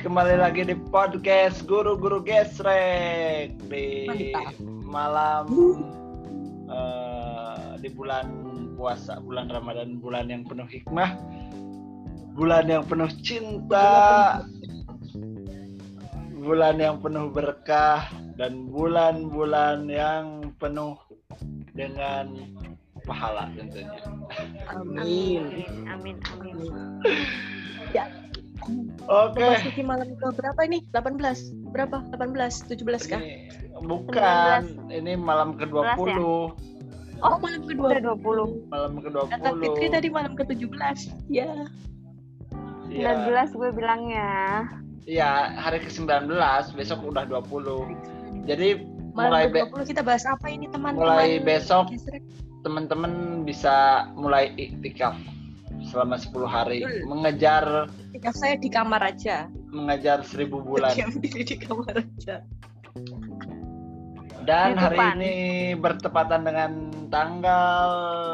kembali lagi di podcast Guru-Guru Gesrek di malam eh, di bulan puasa, bulan Ramadan, bulan yang penuh hikmah, bulan yang penuh cinta, bulan yang penuh berkah dan bulan-bulan yang penuh dengan pahala tentunya. Amin. Amin, amin. Ya, Oke. memasuki malam ke berapa ini? 18. Berapa? 18, 17 kah? Ini bukan, ini malam ke-20. Oh, malam Udah ke-20. 20. Malam ke-20. Kata Fitri tadi malam ke-17. Ya. Iya. 19 gue bilangnya. Iya, hari ke-19, besok udah 20. Jadi Malam mulai be- ke-20 kita bahas apa ini teman-teman? mulai besok teman-teman bisa mulai iktikaf selama 10 hari Betul. mengejar Ketika saya di kamar aja. mengejar 1000 bulan. Diam diri di kamar aja. Dan Di hari depan. ini bertepatan dengan tanggal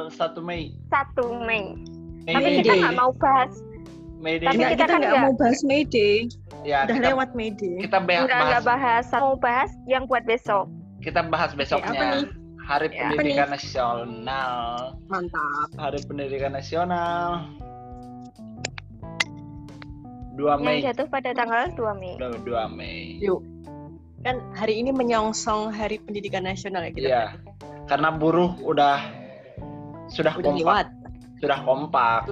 1 Mei. 1 Mei. Mei Tapi Day. kita nggak mau bahas. Mei Day. Tapi kita kita kan nggak nggak- mau bahas Mayday. ya, Udah kita, lewat Mayday. kita be- Enggak, enggak bahas bahas. Mau bahas yang buat besok. kita bahas apa besoknya. nih? Hari Ya. Pendidikan Nasional. Mantap. Hari Pendidikan Nasional 2 Mei. Yang jatuh pada tanggal 2 Mei. Udah 2 Mei. Yuk. Kan hari ini menyongsong Hari Pendidikan Nasional ya kita. Iya. Karena buruh udah sudah Udah kompak, lewat. sudah kompak.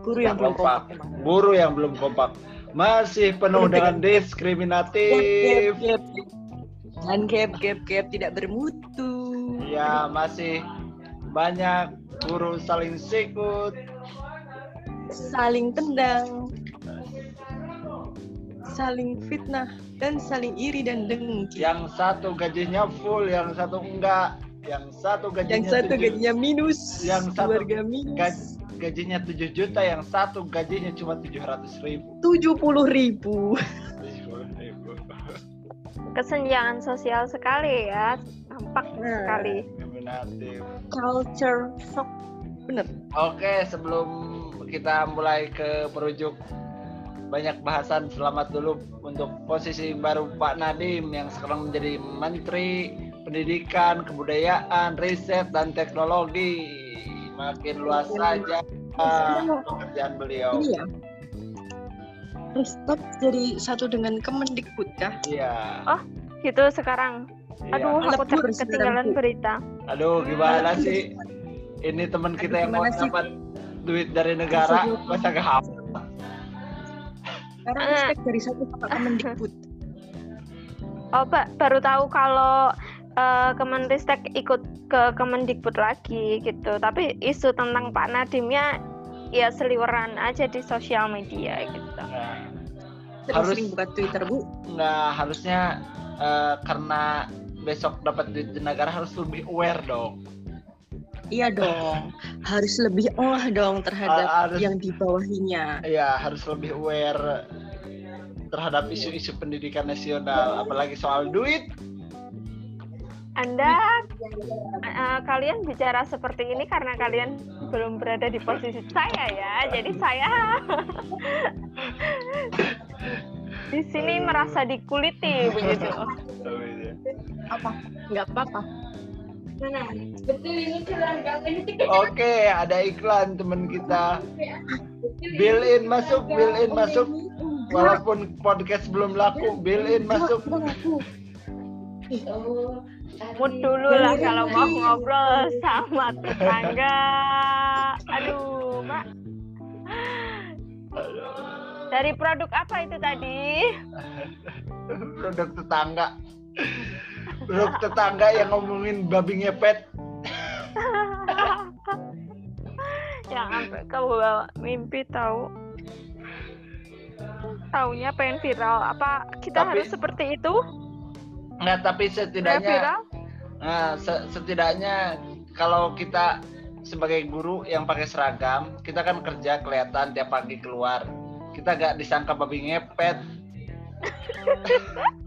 Guru Sudah yang belum kompak. Buruh yang belum kompak masih penuh dengan Gap, diskriminatif. gap, gap. Dan gap, gap, gap tidak bermutu. Ya, masih banyak guru saling sikut. Saling tendang. Saling fitnah dan saling iri dan dengki. Yang satu gajinya full, yang satu enggak. Yang satu gajinya Yang satu tujuh- gajinya minus, Yang satu keluarga minus. gaj- gajinya 7 juta, yang satu gajinya cuma 700 ribu. Tujuh puluh ribu. Kesenjangan sosial sekali ya. Nampak Nah. sekali. Diskriminatif. Culture shock. Bener. Oke, sebelum kita mulai ke perujuk banyak bahasan selamat dulu untuk posisi baru Pak Nadim yang sekarang menjadi Menteri Pendidikan, Kebudayaan, Riset dan Teknologi. Makin luas saja ah, pekerjaan beliau. Ini ya. Ristek jadi satu dengan Kemendikbud kah? Iya. Gitu sekarang. Iya. Aduh, aku Lebur ter- ketinggalan berita. Aduh, gimana sih? Ini teman kita yang mau sih? dapat duit dari negara, Aduh. masa gak hafal? Sekarang ristek dari satu ke Kemendikbud. Oh, Pak, baru tahu kalau eh, Kemenristek ikut ke Kemendikbud lagi gitu. Tapi isu tentang Pak Nadimnya ya seliweran aja di sosial media gitu. Nah, Terus Harus- buka Twitter bu. nggak harusnya eh, karena besok dapat duit di negara harus lebih aware dong. Iya dong. Harus lebih olah dong terhadap Ah, harus- yang di bawahinya. Iya harus lebih aware terhadap isu-isu pendidikan nasional, apalagi soal duit. Anda eh, kalian bicara seperti ini karena kalian belum berada di posisi saya ya. Jadi saya di sini merasa dikuliti begitu. Apa? Nggak apa-apa. Oke, ada iklan teman kita. Bill in masuk, bill in masuk. Walaupun podcast belum laku, bill in masuk. Mood dulu lah kalau mau ngobrol sama tetangga. Aduh, Mak. Dari produk apa itu tadi? Produk tetangga. Produk tetangga yang ngomongin babi ngepet. Yang sampai ke bawah mimpi tahu. Taunya pengen viral. Apa kita Tapi- harus seperti itu? Nggak, tapi setidaknya viral? Nah, se- setidaknya kalau kita sebagai guru yang pakai seragam, kita kan kerja kelihatan tiap pagi keluar. Kita gak disangka babi ngepet.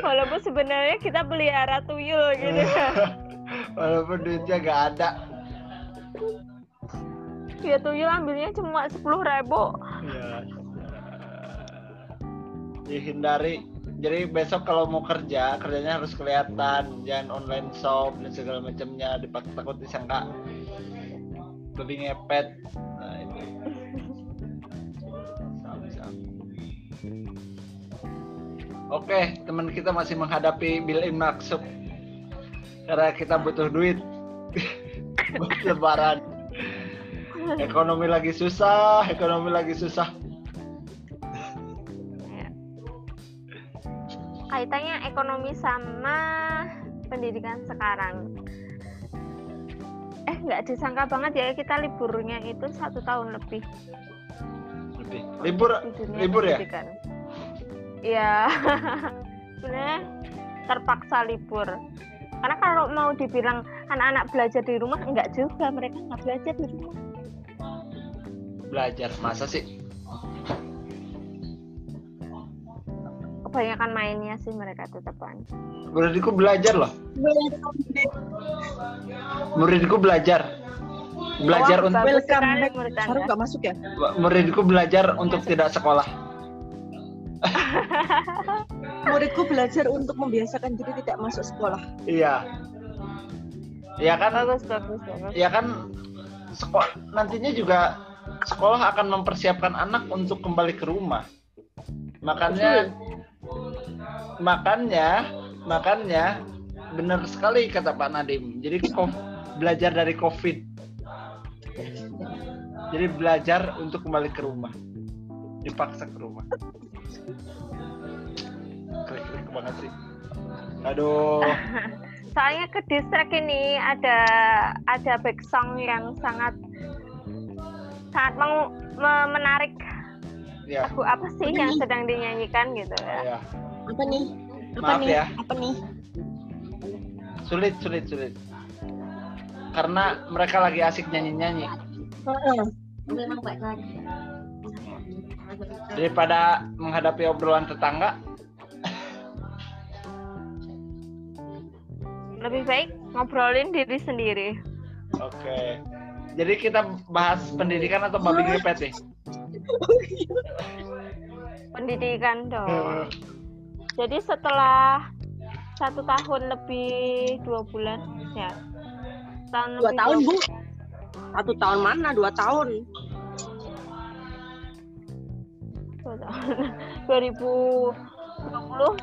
Walaupun sebenarnya kita pelihara tuyul gitu. Walaupun duitnya gak ada. ya tuyul ambilnya cuma sepuluh ribu. Ya. dihindari jadi besok kalau mau kerja kerjanya harus kelihatan jangan online shop dan segala macamnya dipak takut disangka lebih ngepet oke teman kita masih menghadapi bill in maksud karena kita butuh duit. Buat lebaran. Ekonomi lagi susah ekonomi lagi susah. Ya. kaitannya ekonomi sama pendidikan sekarang. Eh nggak disangka banget ya kita liburnya itu satu tahun lebih. Lebih. Libur di dunia libur ya. Iya, sebenarnya terpaksa libur. Karena kalau mau dibilang anak-anak belajar di rumah, enggak juga. Mereka nggak belajar di rumah. belajar masa sih Kebanyakan mainnya sih mereka tetepan. muridku belajar loh muridku belajar belajar Wah, untuk Welcome back. nggak masuk ya? muridku belajar untuk tidak sekolah Muridku belajar untuk membiasakan diri tidak masuk sekolah. iya. Ya kan? Bagus, bagus, bagus. ya kan? Sekolah nantinya juga sekolah akan mempersiapkan anak untuk kembali ke rumah. Makanya makanya makanya benar sekali kata Pak Nadim. Jadi belajar dari covid. Jadi belajar untuk kembali ke rumah. Dipaksa ke rumah klik-klik banget sih aduh Soalnya ke distrik ini ada ada back song yang sangat sangat meng- me- menarik. ya Lagu apa sih Apa yang nih? sedang dinyanyikan gitu ya? ya Apa nih? Apa Maaf nih? ya. Apa nih? sulit sulit sulit karena mereka lagi asik nyanyi nyanyi Heeh. Daripada menghadapi obrolan tetangga Lebih baik ngobrolin diri sendiri. oke jadi kita bahas pendidikan atau babi ngepet nih Pendidikan dong. Jadi setelah satu tahun lebih dua bulan ya tahun Dua lebih tahun dua- bu. Satu tahun mana? Dua tahun. 2020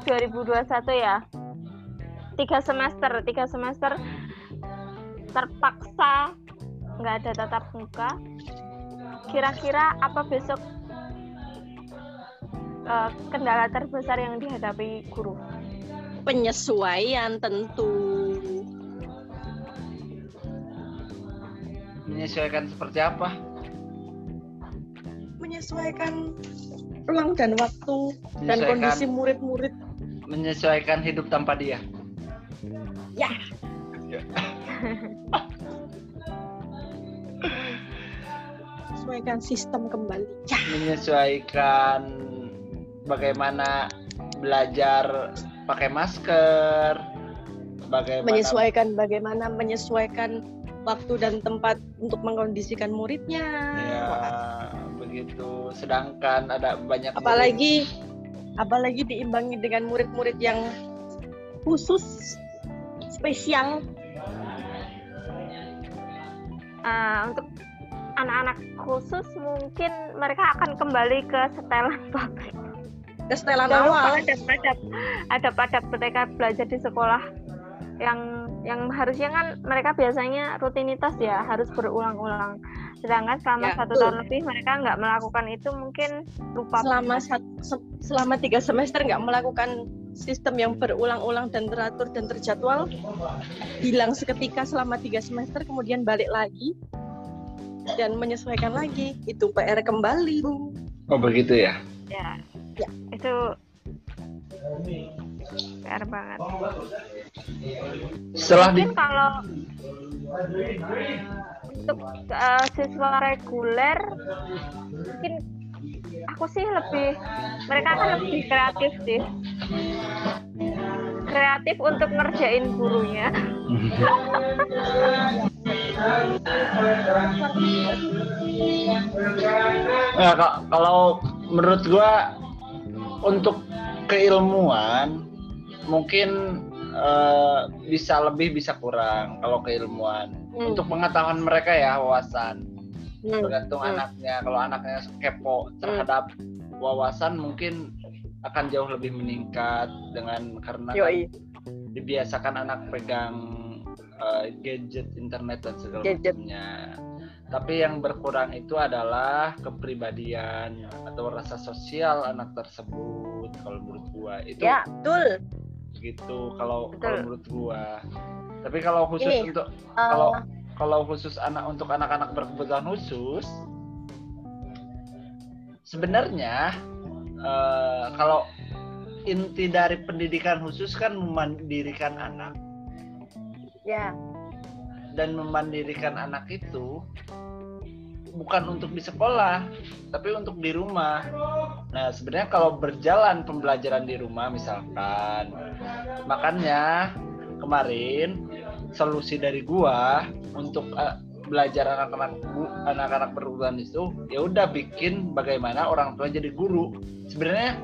2021 ya? Tiga semester tiga semester terpaksa nggak ada tatap muka. Kira-kira apa besok eh, kendala terbesar yang dihadapi guru? Penyesuaian tentu. menyesuaikan seperti apa? Menyesuaikan ruang dan waktu dan kondisi murid-murid. menyesuaikan hidup tanpa dia Ya. Ya. Menyesuaikan sistem kembali. Ya. menyesuaikan bagaimana belajar pakai masker bagaimana Menyesuaikan bagaimana menyesuaikan waktu dan tempat untuk mengkondisikan muridnya. ya begitu sedangkan ada banyak murid- apalagi apalagi diimbangi dengan murid-murid yang khusus spesial. Eh, untuk anak-anak khusus mungkin mereka akan kembali ke setelan pabrik. Kesetelan Dahulu awal. adab-adab adab-adab mereka belajar di sekolah. Yang yang harusnya kan mereka biasanya rutinitas ya harus berulang-ulang sedangkan selama Ya, satu betul. tahun lebih mereka nggak melakukan itu mungkin lupa. Selama sat- se- selama tiga semester nggak melakukan sistem yang berulang-ulang dan teratur dan terjadwal. Hilang seketika selama tiga semester kemudian balik lagi dan menyesuaikan lagi. Itu PR kembali. Bu oh begitu ya? Ya, Ya. itu PR banget. Setelah di kalau untuk eh, siswa reguler mungkin aku sih lebih mereka kan lebih kreatif sih. Kreatif untuk ngerjain gurunya. Ya, ka- kalau menurut gua untuk keilmuan mungkin eh, bisa lebih bisa kurang kalau keilmuan Hmm. untuk pengetahuan mereka ya wawasan Hmm. tergantung Hmm. anaknya kalau anaknya kepo terhadap wawasan mungkin akan jauh lebih meningkat dengan karena Yoi. dibiasakan anak pegang eh, gadget internet dan segala Gadget. macamnya tapi yang berkurang itu adalah kepribadian atau rasa sosial anak tersebut kalau menurut gua itu Ya, betul. Gitu kalau Betul. kalau menurut gua. Tapi kalau khusus Ini, untuk Eh, kalau kalau khusus anak untuk anak-anak berkebutuhan khusus sebenarnya eh, kalau inti dari pendidikan khusus kan memandirikan anak. Ya, dan memandirikan anak itu bukan untuk di sekolah tapi untuk di rumah. Nah sebenarnya kalau berjalan pembelajaran di rumah misalkan makanya kemarin solusi dari gua untuk eh, belajar anak-anak anak-anak perguruan itu ya udah bikin bagaimana orang tua jadi guru. Sebenarnya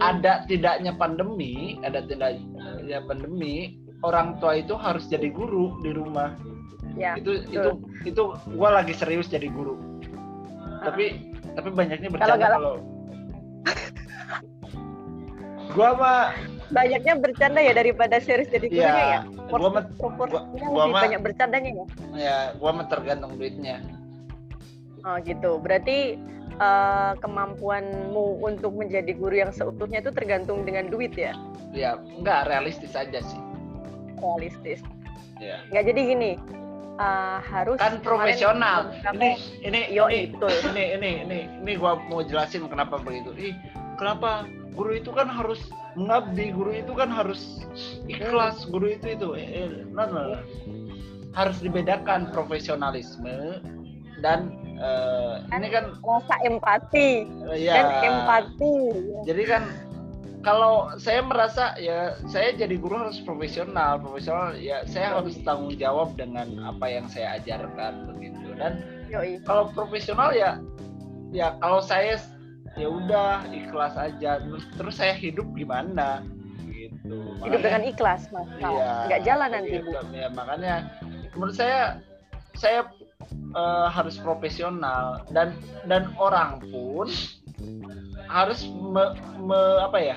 ada tidaknya pandemi ada tidaknya pandemi orang tua itu harus jadi guru di rumah ya. itu itu itu gua lagi serius jadi guru tapi tapi banyaknya bercanda kalau gua mah Banyaknya bercanda ya daripada serius jadi gurunya ya. ya gua mah Proporsinya gua lebih mah- banyak bercandanya ya. ya gua mah tergantung duitnya Oh gitu. Berarti eh, kemampuanmu untuk menjadi guru yang seutuhnya itu tergantung dengan duit ya. ya nggak realistis aja sih Realistis. ya Nggak jadi gini. Eh, harus kan profesional. ini ini Yoi, ini, ini ini ini ini gua mau jelasin kenapa begitu. Ih kenapa guru itu kan harus mengabdi guru itu kan harus ikhlas guru itu itu. Eh, eh, no, no. harus dibedakan profesionalisme dan eh, ini kan rasa empati. Eh, ya dan empati. jadi kan kalau saya merasa ya saya jadi guru harus profesional profesional ya saya harus tanggung jawab dengan apa yang saya ajarkan begitu dan Yoi. kalau profesional ya ya kalau saya ya udah ikhlas aja terus terus saya hidup gimana gitu Hidup Makanya- dengan ikhlas, Mas. Kal. Iya, Nggak jalan nanti, Bu. ya makanya menurut saya saya eh, harus profesional dan dan orang pun harus me- me- apa ya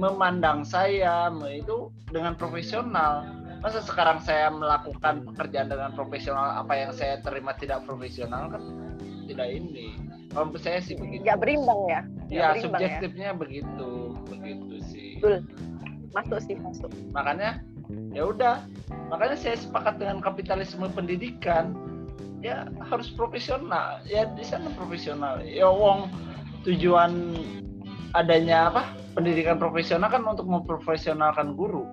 memandang saya itu dengan profesional masa sekarang saya melakukan pekerjaan dengan profesional apa yang saya terima tidak profesional kan tidak ini kalau menurut saya sih begitu Nggak berimbang ya. Nggak ya berimbang ya. subjektifnya begitu begitu sih Betul. Masuk sih, masuk. makanya ya udah makanya saya sepakat dengan kapitalisme pendidikan ya harus profesional ya di sana profesional ya wong tujuan adanya apa pendidikan profesional kan untuk memprofesionalkan guru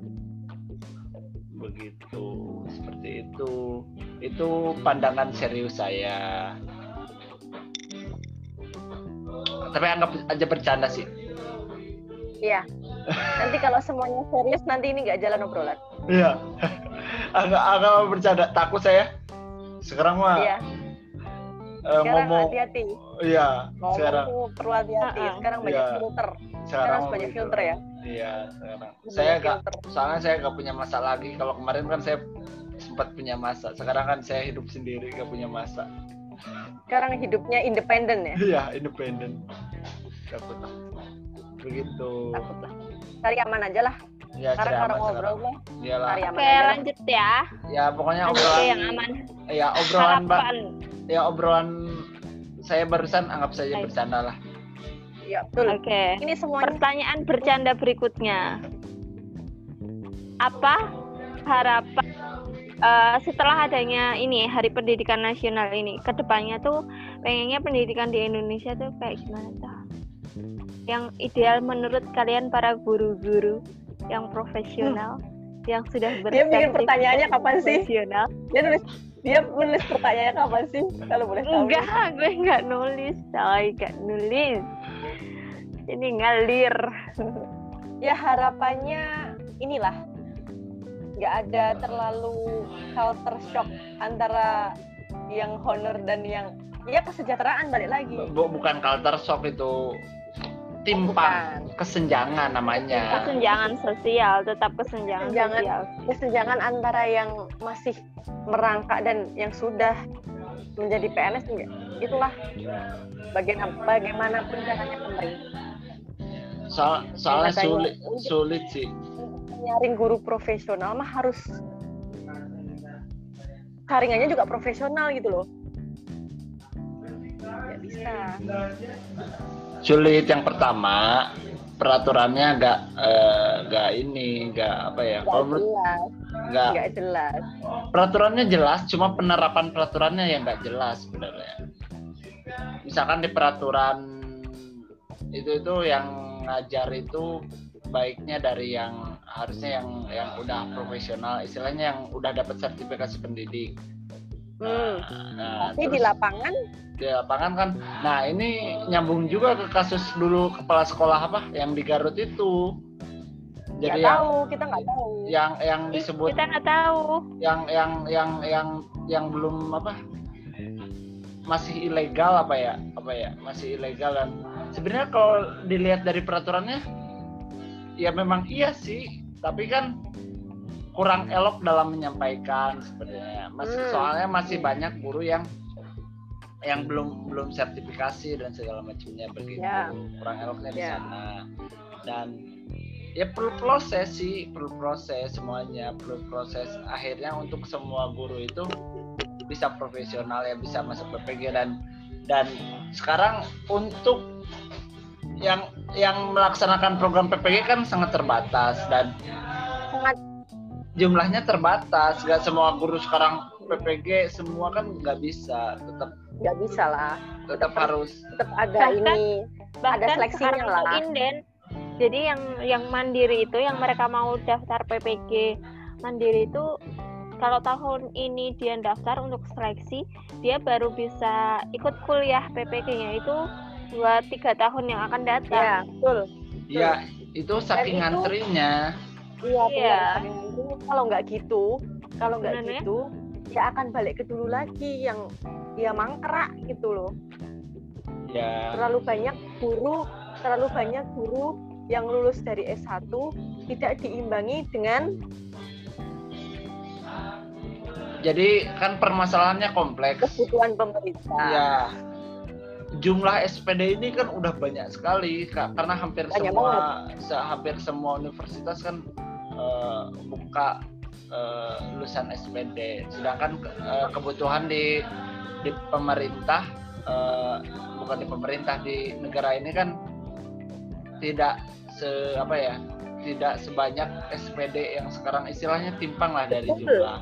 begitu seperti itu itu pandangan serius saya tapi anggap aja bercanda sih Iya. Nanti kalau semuanya serius, nanti ini nggak jalan obrolan. Iya. agak agak bercanda takut saya. Sekarang mah Iya. Eh, Sekarang ngomong hati-hati. iya, Ngomong sekarang perlu hati-hati. Sekarang banyak Iya. filter. sekarang Sekarang banyak filter ya. Iya, sekarang. Banyak Saya gak filter. soalnya saya gak punya masa lagi. Kalau kemarin kan saya sempat punya masa. Sekarang kan saya hidup sendiri gak punya masa. Sekarang hidupnya independen ya. Iya, independen. Takut. Begitu. Takut lah. Cari aman aja lah. Ya, Sekarang cari orang aman ngobrol sekarang. mah. Iyalah. Oke, lah. lanjut ya. Ya, pokoknya obrolan yang aman. ya obrolan. Ya obrolan saya barusan anggap saja bercanda lah. Iya, betul. Oke. Ini semuanya Pertanyaan bercanda berikutnya. Apa harapan eh, setelah adanya ini Hari Pendidikan Nasional ini, ke depannya tuh pengennya pendidikan di Indonesia tuh kayak gimana tuh? Yang ideal menurut kalian para guru-guru yang profesional, yang sudah Dia bikin pertanyaannya kapan sih? dia nulis dia nulis pertanyaannya kapan sih? Kalau boleh tahu. Enggak, gue nggak nulis, saya nggak nulis. Ini ngalir. Ya harapannya inilah nggak ada terlalu culture shock antara yang honor dan yang ya kesejahteraan balik lagi. Bu- bukan culture shock itu timpang. Bukan. kesenjangan namanya. Kesenjangan sosial tetap kesenjangan Kesenjangan. sosial. kesenjangan antara yang masih merangkak dan yang sudah menjadi PNS enggak? Itulah bagian bagaimanapun caranya pemerintah. Soal soalnya Katanya, sulit sulit sih. nyaring guru profesional mah harus saringannya juga profesional gitu loh nggak bisa. Sulit. Yang pertama peraturannya nggak eh, nggak ini nggak apa ya kalau menurut nggak. Jelas. Peraturannya jelas cuma penerapan peraturannya yang nggak jelas sebenarnya. Misalkan di peraturan itu itu yang ngajar itu baiknya dari yang harusnya yang yang udah profesional istilahnya yang udah dapat sertifikasi pendidik hmm. nah, tapi di terus- lapangan? Di lapangan kan. Nah ini nyambung juga ke kasus dulu kepala sekolah apa? Yang di Garut itu. Jadi yang tahu kita nggak tahu. yang yang disebut kita nggak tahu. yang yang yang yang yang belum apa? Masih ilegal apa ya? Apa ya? Masih ilegal dan sebenarnya kalau dilihat dari peraturannya ya memang iya sih. Tapi kan kurang elok dalam menyampaikan sebenarnya masih Hmm. soalnya masih banyak guru yang yang belum belum sertifikasi dan segala macamnya begitu Ya. kurang eloknya di Ya. sana dan ya perlu proses sih perlu proses semuanya perlu proses akhirnya untuk semua guru itu bisa profesional ya bisa masuk PPG dan dan sekarang untuk yang yang melaksanakan program PPG kan sangat terbatas dan sangat jumlahnya terbatas. Nggak semua guru sekarang PPG semua kan nggak bisa. Tetap nggak bisa lah. tetap harus tetap ada Bahkan- ini bahkan seleksinya sekarang lah. inden jadi yang yang mandiri itu yang mereka mau daftar PPG mandiri itu kalau tahun ini dia daftar untuk seleksi dia baru bisa ikut kuliah PPG-nya itu dua tiga tahun yang akan datang. Ya betul. Ya itu saking itu- antrinya iya Iya. kalau nggak gitu kalau nggak gitu ya akan balik ke dulu lagi yang ya mangkrak gitu loh. Ya. Terlalu banyak guru terlalu banyak guru yang lulus dari S1 tidak diimbangi dengan jadi kan permasalahannya kompleks. kebutuhan pemerintah. Ya jumlah SPD ini kan udah banyak sekali Kak. karena hampir Banyak semua se- hampir semua universitas kan eh, buka eh, lulusan SPD sedangkan eh, kebutuhan di di pemerintah eh, bukan di pemerintah di negara ini kan tidak se apa ya tidak sebanyak SPD yang sekarang istilahnya timpang lah dari Betul. jumlah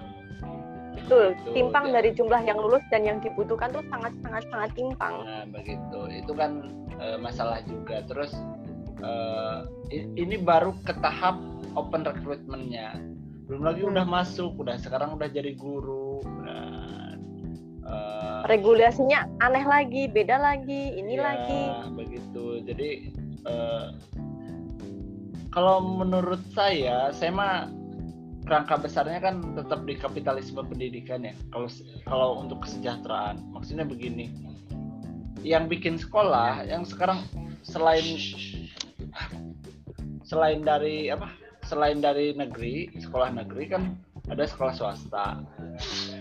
betul Betul, timpang dari jumlah yang lulus dan yang dibutuhkan tuh sangat sangat sangat timpang Nah, begitu. Itu kan eh, masalah juga. Terus i- ini baru ke tahap open recruitment-nya. Belum lagi Hmm. udah masuk, udah sekarang udah jadi guru. Dan, eh, regulasinya aneh lagi beda lagi ini ya, lagi begitu. Jadi eh, kalau menurut saya, saya mah kerangka besarnya kan tetap di kapitalisme pendidikan ya. Kalau kalau untuk kesejahteraan, maksudnya begini, yang bikin sekolah, yang sekarang selain selain dari apa? Selain dari negeri, sekolah negeri kan ada sekolah swasta.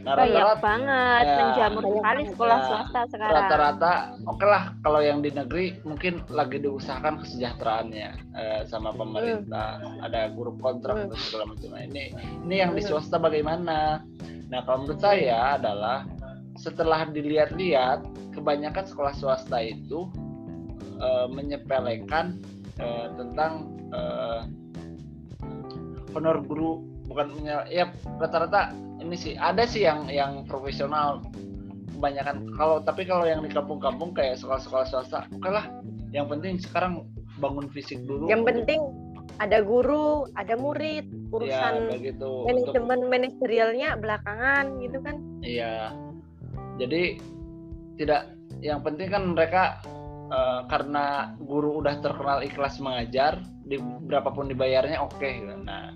Nah, banyak rata-rata banget Ya, menjamur sekali sekolah ya. swasta sekarang rata-rata oke lah kalau yang di negeri mungkin lagi diusahakan kesejahteraannya eh, sama pemerintah ada guru kontrak Hmm. dan segala macam Nah, ini ini yang di Hmm. swasta bagaimana nah kalau menurut saya adalah setelah dilihat-lihat kebanyakan sekolah swasta itu eh, menyepelekan eh, tentang eh, honor guru bukan menye- ya rata-rata ini sih ada sih yang yang profesional. Kebanyakan kalau tapi kalau yang di kampung-kampung kayak sekolah-sekolah swasta oke lah. Yang penting sekarang bangun fisik dulu. Yang penting ada guru ada murid ya urusan begitu untuk manajemen manajerialnya belakangan gitu kan. Iya. Jadi tidak yang penting kan mereka eh, karena guru udah terkenal ikhlas mengajar di berapapun dibayarnya oke gitu. nah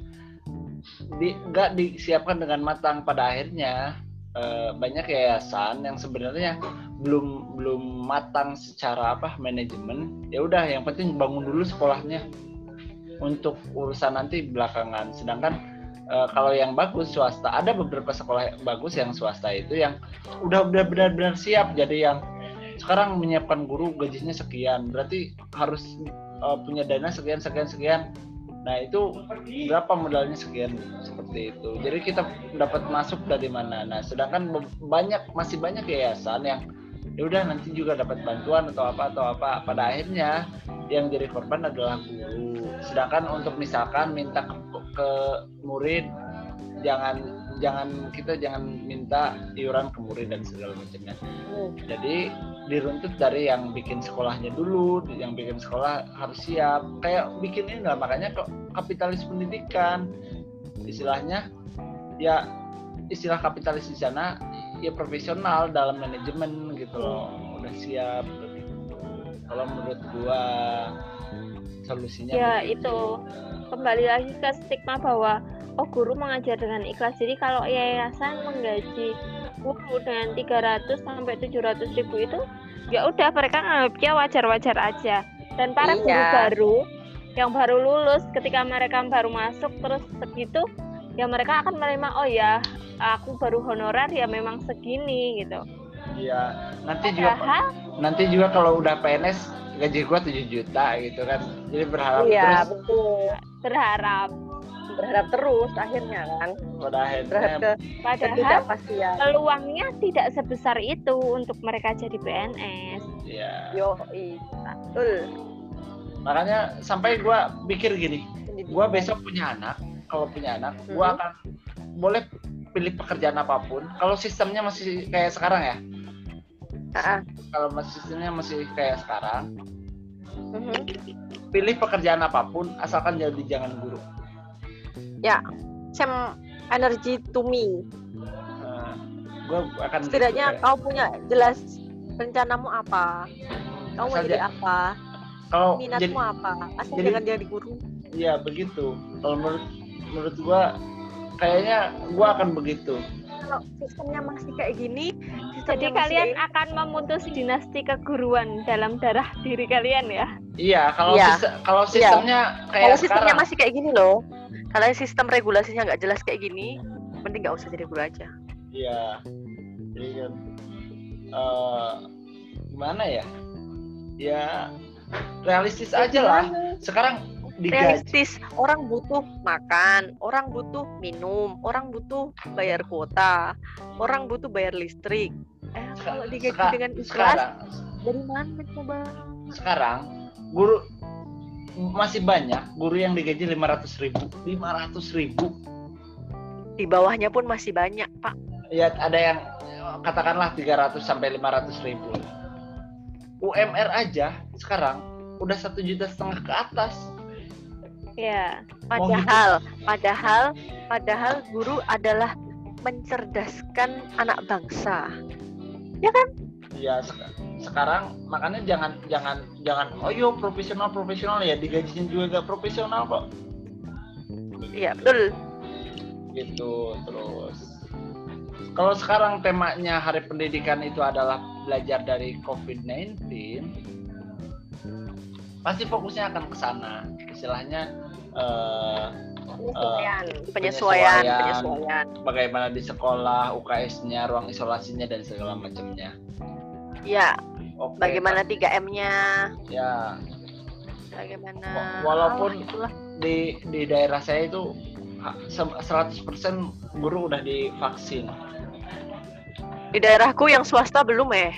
di nggak disiapkan dengan matang pada akhirnya. Eh, banyak yayasan yang sebenarnya belum belum matang secara apa manajemen. Ya udah yang penting bangun dulu sekolahnya untuk urusan nanti belakangan. Sedangkan eh, kalau yang bagus swasta ada beberapa sekolah yang bagus yang swasta itu yang udah udah benar-benar siap. Jadi yang sekarang menyiapkan guru gajinya sekian. Berarti harus eh, punya dana sekian sekian sekian nah itu berapa modalnya sekian? Seperti itu. Jadi kita dapat masuk dari mana? Nah sedangkan banyak masih banyak yayasan yang ya udah nanti juga dapat bantuan atau apa atau apa. Pada akhirnya yang jadi korban adalah guru. Sedangkan untuk misalkan minta ke, ke murid jangan jangan kita jangan minta iuran ke murid dan segala macamnya. Jadi diruntut dari yang bikin sekolahnya dulu yang bikin sekolah harus siap. Kayak bikin ini lah makanya kok kapitalis pendidikan. Istilahnya ya istilah kapitalis di sana ya profesional dalam manajemen gitu loh. Udah siap kalau menurut gua solusinya ya begitu. itu. kembali lagi ke stigma bahwa oh guru mengajar dengan ikhlas. Jadi kalau yayasan menggaji dengan 300 sampai 700 ribu itu ya udah mereka nganggapnya wajar-wajar aja dan para Iya. guru baru yang baru lulus ketika mereka baru masuk terus segitu ya mereka akan menerima oh ya aku baru honorer ya memang segini gitu Iya, nanti juga nanti juga kalau udah PNS gaji gua 7 juta gitu kan. Jadi berharap Iya, terus betul. berharap Berharap terus akhirnya kan. pada Berharap akhirnya ke padahal peluangnya tidak sebesar itu untuk mereka jadi PNS. ya. Yo, betul. Makanya sampai gua pikir gini, gua besok punya anak, kalau punya anak, gua Mhm. akan boleh pilih pekerjaan apa pun. Kalau sistemnya masih kayak sekarang ya. Kalau masih sistemnya masih kayak sekarang, Mhm. pilih pekerjaan apa pun asalkan jadi jangan guru. Same energy to me. Nah, gua akan gitu, Setidaknya kayak- kau punya jelas rencanamu apa, kau mau jadi ja- apa, kalau jadi minatmu apa, asal jadi- jangan jadi guru. Iya begitu. Kalau menurut menurut gua kayaknya gua akan begitu. Kalau sistemnya masih kayak gini, Jadi kalian akan memutus dinasti keguruan dalam darah diri kalian ya. Iya, kalau Iya. siste- kalau sistemnya gini. kayak kalau sistemnya sekarang. masih kayak gini loh, kalau sistem regulasinya nggak jelas kayak gini, mending nggak usah jadi guru aja. Iya. Jadi eh, gimana ya? Ya realistis aja lah. Sekarang digaji. realistis. Orang butuh makan orang butuh minum orang butuh bayar kuota orang butuh bayar listrik. Eh kalau digaji Seka- dengan ikhlas dari mana coba? sekarang guru masih banyak guru yang digaji 500 ribu. 500 ribu. Di bawahnya pun masih banyak pak. Ya ada yang katakanlah 300 sampai 500 ribu. UMR aja sekarang udah satu juta setengah ke atas Ya. Oh, gitu. padahal padahal padahal guru adalah mencerdaskan anak bangsa. Ya sek- sekarang makanya jangan jangan jangan oh yo profesional profesional ya digajinya juga gak profesional kok. Iya betul. Gitu terus. Kalau sekarang temanya hari pendidikan itu adalah belajar dari COVID-19 pasti fokusnya akan ke sana. Istilahnya eh, penyesuaian penyesuaian. penyesuaian. penyesuaian. Bagaimana di sekolah UKS-nya ruang isolasinya dan segala macamnya. Ya oke bagaimana 3M-nya ya. Bagaimana? Wa- walaupun- itulah. di di daerah saya itu ha- se- 100% guru udah divaksin. Di daerahku yang swasta belum eh?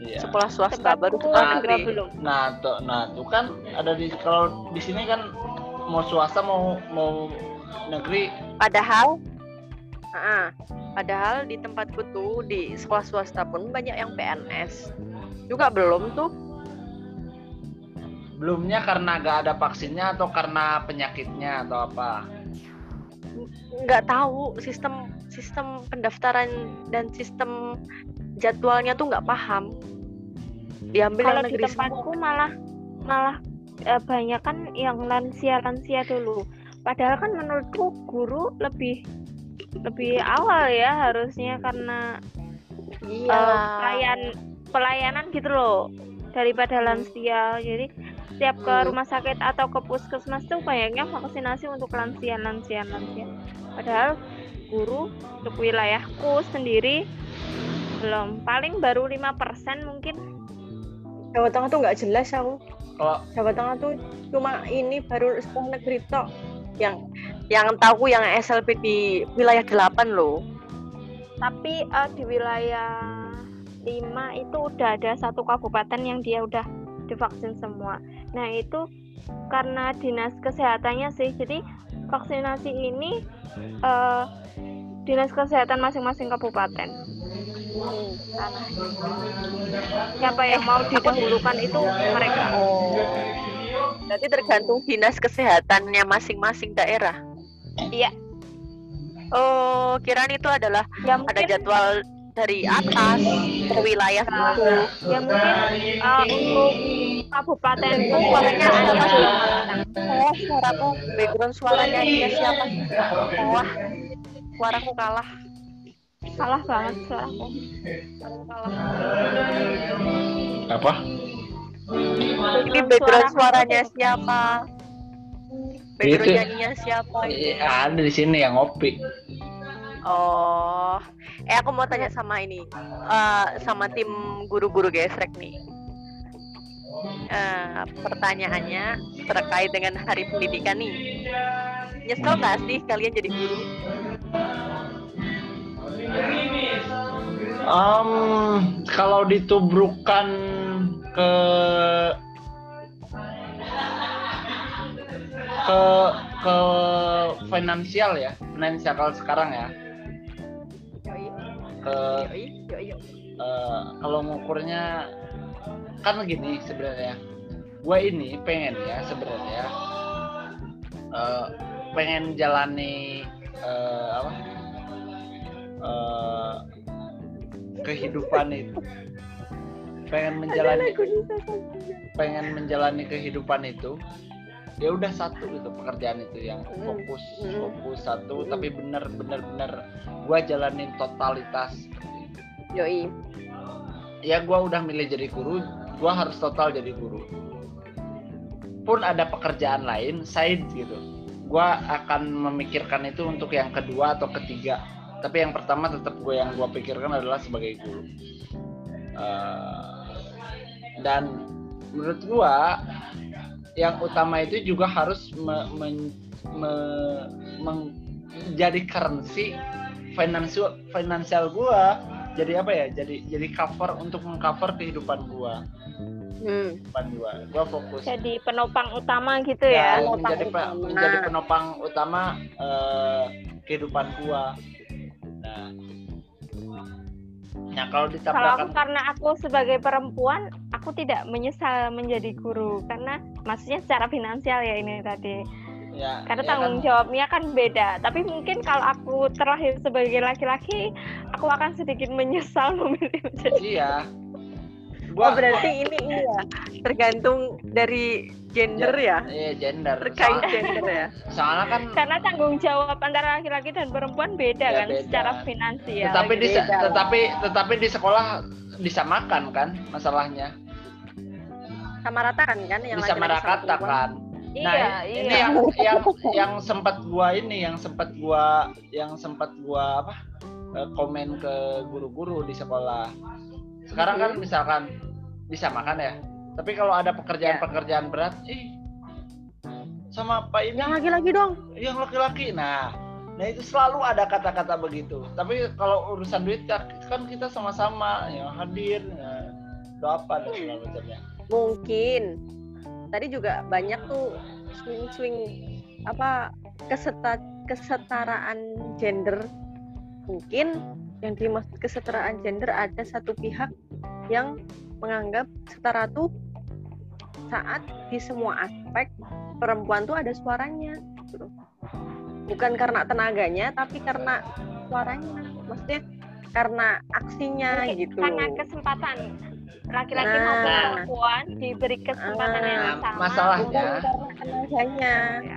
Iya. sekolah swasta baru Tempatku sekolah Nah, negeri. belum. Nah, tuh, nah, tuh kan ada di kalau di sini kan mau swasta mau mau negeri. Padahal ah, padahal di tempatku tuh di sekolah swasta pun banyak yang PNS juga belum tuh. Belumnya karena gak ada vaksinnya atau karena penyakitnya atau apa. nggak tahu sistem sistem pendaftaran dan sistem jadwalnya tuh nggak paham. Diambil Kalau yang di tempatku semua. malah malah eh, banyak kan yang lansia lansia dulu. Padahal kan menurutku guru lebih lebih awal ya harusnya karena Iya. eh, pelayan pelayanan gitu loh daripada lansia jadi setiap ke Hmm. rumah sakit atau ke puskesmas tuh kayaknya vaksinasi untuk lansia lansia lansia padahal guru untuk wilayahku sendiri belum paling baru 5% mungkin Jawa Tengah tuh nggak jelas aku. Kalau Jawa Tengah tuh cuma ini baru sekolah negeri tok. Yang yang tahu yang SLP di wilayah 8 loh. tapi eh, di wilayah 5 itu udah ada satu kabupaten yang dia udah divaksin semua. Nah itu karena dinas kesehatannya sih. Jadi vaksinasi ini eh, dinas kesehatan masing-masing kabupaten Karena siapa yang mau didahulukan itu mereka Oh. Berarti tergantung dinas kesehatannya masing-masing daerah. iya Oh, kiraan itu adalah ya ada mungkin jadwal dari atas ke wilayah Nah, itu. ya mungkin eh, untuk kabupaten itu suaranya ada masih Oh, suaraku background suaranya dia siapa? Wah, suaraku kalah. Salah banget kalah. apa? Ini background suaranya siapa? Background Itu- nyanyinya siapa? Eh, ada di sini yang ngopi. Oh, eh aku mau tanya sama ini, eh, sama tim guru-guru gesrek nih. Eh, pertanyaannya terkait dengan Hari Pendidikan nih. Nyesel nggak sih kalian jadi guru? Em, kalau ditubrukkan ke ke ke finansial ya, finansial kalau sekarang ya, ke eh, kalau ngukurnya kan gini sebenarnya, gue ini pengen ya sebenarnya eh, pengen jalani eh, apa eh, kehidupan itu. Pengen menjalani pengen menjalani kehidupan itu ya udah satu gitu pekerjaan itu yang Mm, fokus mm. fokus satu tapi bener bener bener. Gua jalanin totalitas Yoi. ya gua udah milih jadi guru gua harus total jadi guru. Pun ada pekerjaan lain side gitu. Gua akan memikirkan itu untuk yang kedua atau ketiga tapi yang pertama tetap gue yang gua pikirkan adalah sebagai guru. Eh, dan menurut gua yang utama itu juga harus me- me- meng- menjadi currency financial finansial gua. Jadi apa ya? Jadi jadi cover untuk mengcover kehidupan gua. Hmm. kehidupan gua. Gua fokus. Jadi penopang utama gitu ya, ya? penopang menjadi utama. menjadi penopang utama eh, kehidupan gua nah kalau kalau aku karena aku sebagai perempuan aku tidak menyesal menjadi guru. Karena maksudnya secara finansial ya ini tadi. Ya karena ya tanggung kan, jawabnya kan beda. Tapi mungkin kalau aku terlahir sebagai laki-laki aku akan sedikit menyesal memilih menjadi iya. Oh berarti ini ini ya tergantung dari gender ya, iya gender. Terkait Soal- gender ya. soalnya kan karena tanggung jawab antara laki-laki dan perempuan beda Ya, kan beda. secara finansial. Tetapi di beda. lah. tetapi tetapi di sekolah disamakan kan masalahnya. Sama rata kan kan yang bisa laki-laki sama perempuan? kan. Nah iya. ini iya yang yang yang sempat gua ini yang sempat gua yang sempat gua apa eh, komen ke guru-guru di sekolah. Sekarang kan misalkan disamakan ya tapi kalau ada pekerjaan-pekerjaan berat ih sama apa ini Yang laki-laki dong. yang laki-laki nah. Nah itu selalu ada kata-kata begitu. Tapi kalau urusan duit ya, kan kita sama-sama yang hadir ya, itu apa dan segala macamnya. Mungkin. Tadi juga banyak tuh swing-swing apa keseta, kesetaraan gender. Mungkin yang dimaksud kesetaraan gender ada satu pihak yang menganggap setara tuh saat di semua aspek perempuan tuh ada suaranya gitu. bukan karena tenaganya tapi karena suaranya. Maksudnya karena aksinya Mungkin gitu. karena kesempatan laki-laki Nah. maupun perempuan diberi kesempatan yang Nah, sama. masalahnya tenaganya.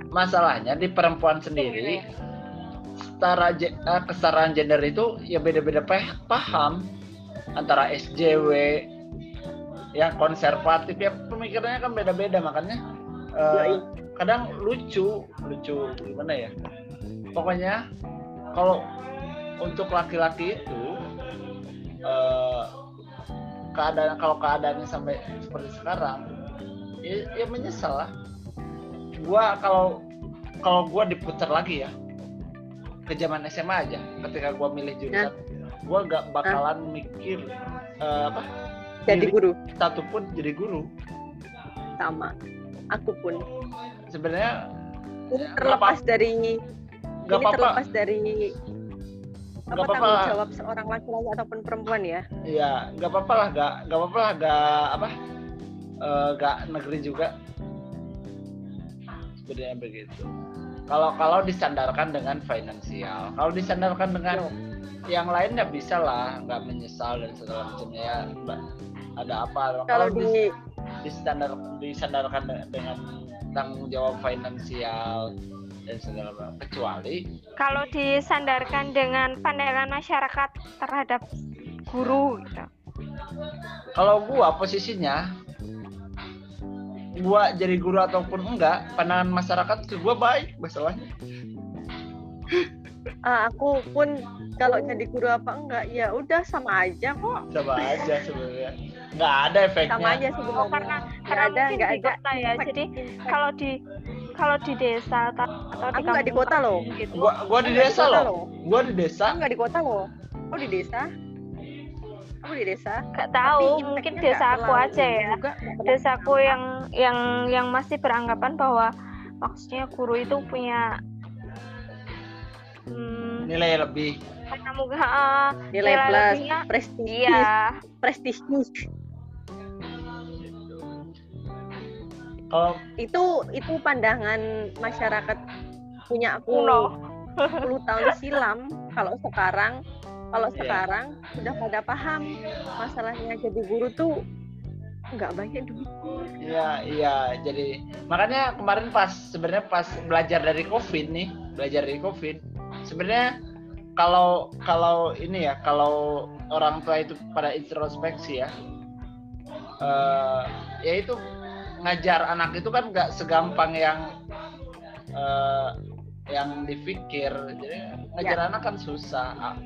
Masalahnya di perempuan sendiri setara je- eh, kesetaraan gender itu ya beda-beda pa- paham. Antara SJW yang konservatif. Ya pemikirannya kan beda-beda makanya Yoi. kadang lucu lucu gimana ya? Pokoknya kalau untuk laki-laki itu eh, keadaan kalau keadaannya sampai seperti sekarang ya, ya menyesal lah. Gua kalau kalau gua diputar lagi ya ke zaman SMA aja ketika gua milih jurusan gua gak bakalan mikir eh, apa Jadi guru satu pun jadi guru sama. Aku pun. sebenarnya Ini Ya, terlepas dari nggak ini apa-apa terlepas dari apa Nggak apa-apa. tanggung jawab seorang laki-laki ataupun perempuan ya. ya nggak apa-apa lah nggak nggak apa-apa lah nggak apa eh, nggak negeri juga sebenarnya begitu kalau kalau disandarkan dengan finansial kalau disandarkan dengan yang lainnya bisa lah nggak menyesal dan segala macamnya ya Mbak. Ada apa Kalau di disandar disandarkan de- dengan tanggung jawab finansial dan segala macam kecuali Kalau disandarkan dengan pandangan masyarakat terhadap guru gitu. kalau gua posisinya gua jadi guru ataupun enggak pandangan masyarakat ke gua baik masalahnya ah, aku pun kalau jadi guru apa enggak ya udah sama aja kok. sama aja sebenarnya nggak ada efeknya Sama aja sebenarnya. Oh, karena karena ada mungkin di ada. kota ya. Jadi kalau di kalau di desa atau atau di Aku nggak di kampung kota loh. gitu. gua gua di desa loh gua di desa nggak di kota loh. Aku di desa. Aku di desa. Nggak tahu, mungkin desa aku aja ya. juga, Desaku yang yang yang masih beranggapan bahwa maksudnya guru itu punya hmm, nilai lebih karena mungkin ah, nilai plus lebihnya prestisius iya prestisius kalau itu itu pandangan masyarakat punya aku kuno 10 tahun silam kalau sekarang kalau Iya. sekarang sudah pada paham masalahnya jadi guru tuh nggak banyak duit Iya, iya. Jadi makanya kemarin pas sebenarnya pas belajar dari COVID nih, belajar dari COVID, sebenarnya kalau kalau ini ya, kalau orang tua itu pada introspeksi ya, eh ya itu ngajar anak itu kan nggak segampang yang eh, yang dipikir. Jadi ngajar anak kan susah. Ah,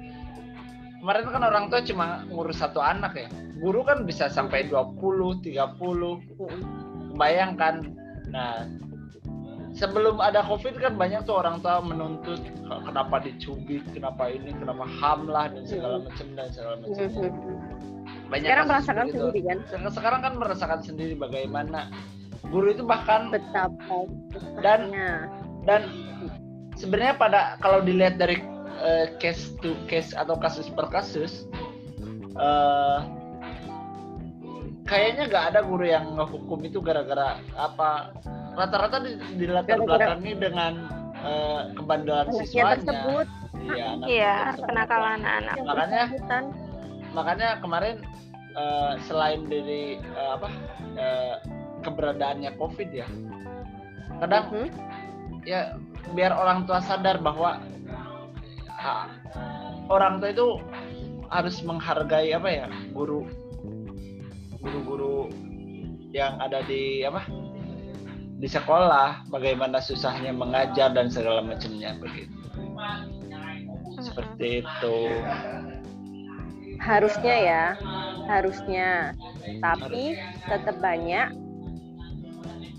Kemarin kan orang tua cuma ngurus satu anak ya. Guru kan bisa sampai 20, 30, bayangkan nah sebelum ada covid kan banyak tuh orang tua menuntut "Kok kenapa dicubit kenapa ini kenapa ham lah dan segala macam dan segala macam banyak sekarang merasakan begitu. sendiri kan? Sek- sekarang kan merasakan sendiri bagaimana guru itu bahkan betapa Dan- dan sebenarnya pada kalau dilihat dari eh, case to case atau kasus per kasus eh, kayaknya nggak ada guru yang ngehukum itu gara-gara apa rata-rata di, dilatar Gara-gara- belakangi dengan eh, kebandelan siswanya. tersebut. Iya anak iya tersebut. kenakalan anak. Yang Makanya- makanya kemarin eh, selain dari eh, apa eh, keberadaannya covid ya kadang Mhm. ya biar orang tua sadar bahwa ah, orang tua itu harus menghargai apa ya guru guru-guru yang ada di apa di sekolah bagaimana susahnya mengajar dan segala macamnya begitu seperti itu harusnya ya harusnya. Tapi tetap banyak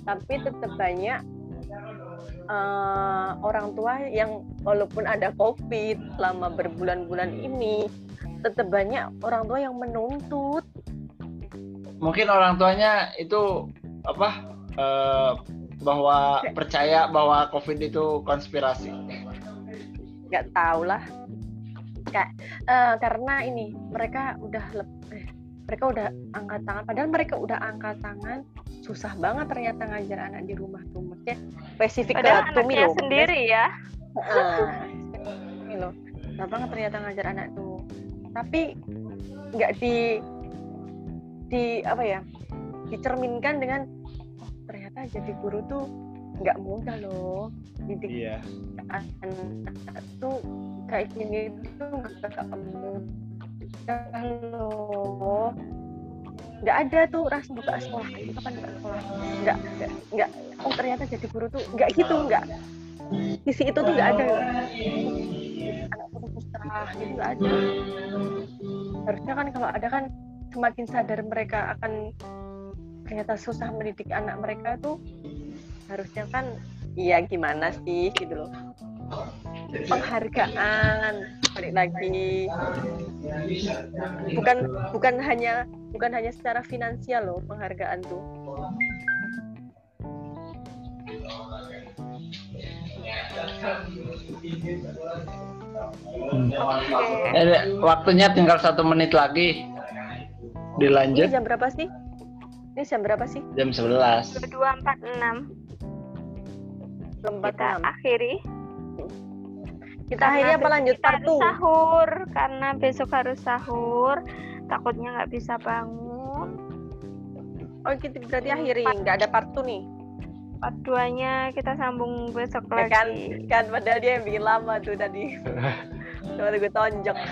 tapi tetap banyak eh, orang tua yang walaupun ada covid selama berbulan-bulan ini tetap banyak orang tua yang menuntut. Mungkin orang tuanya itu apa eh, bahwa percaya bahwa covid itu konspirasi. Nggak tahu lah Kak, eh, karena ini mereka udah lep- eh, mereka udah angkat tangan. Padahal mereka udah angkat tangan susah banget ternyata ngajar anak di rumah tuh. Maksudnya spesifik padahal ke Tumi anaknya loh sendiri ya. Heeh, ini loh susah banget ternyata ngajar anak tuh. Tapi nggak di di apa ya dicerminkan dengan oh, ternyata jadi guru tuh nggak mudah loh. Didik Iya. anak tuh kayak gini tuh nggak mudah loh nggak ada tuh ras buka sekolah. Itu kapan buka sekolah? Nggak nggak oh ternyata jadi guru tuh nggak gitu nggak. Sisi itu tuh nggak ada. Anak putus susah gitu ada harusnya kan kalau ada kan semakin sadar mereka akan ternyata susah mendidik anak mereka tuh harusnya kan iya gimana sih? gitu loh penghargaan balik lagi bukan bukan hanya bukan hanya secara finansial loh penghargaan tuh Oke. Eh, waktunya tinggal satu menit lagi. ini Dilanjut jam berapa sih ini jam berapa sih jam 11. 2246 lembat kita enam. akhiri kita karena akhirnya apa lanjut part sahur. karena besok harus sahur. Takutnya nggak bisa bangun. Oh kita berarti akhiri. Nggak ada partu nih? Part duanya kita sambung besok ya kan? lagi. Kan kan padahal dia yang bikin lama tuh tadi. Coba gue tonjok.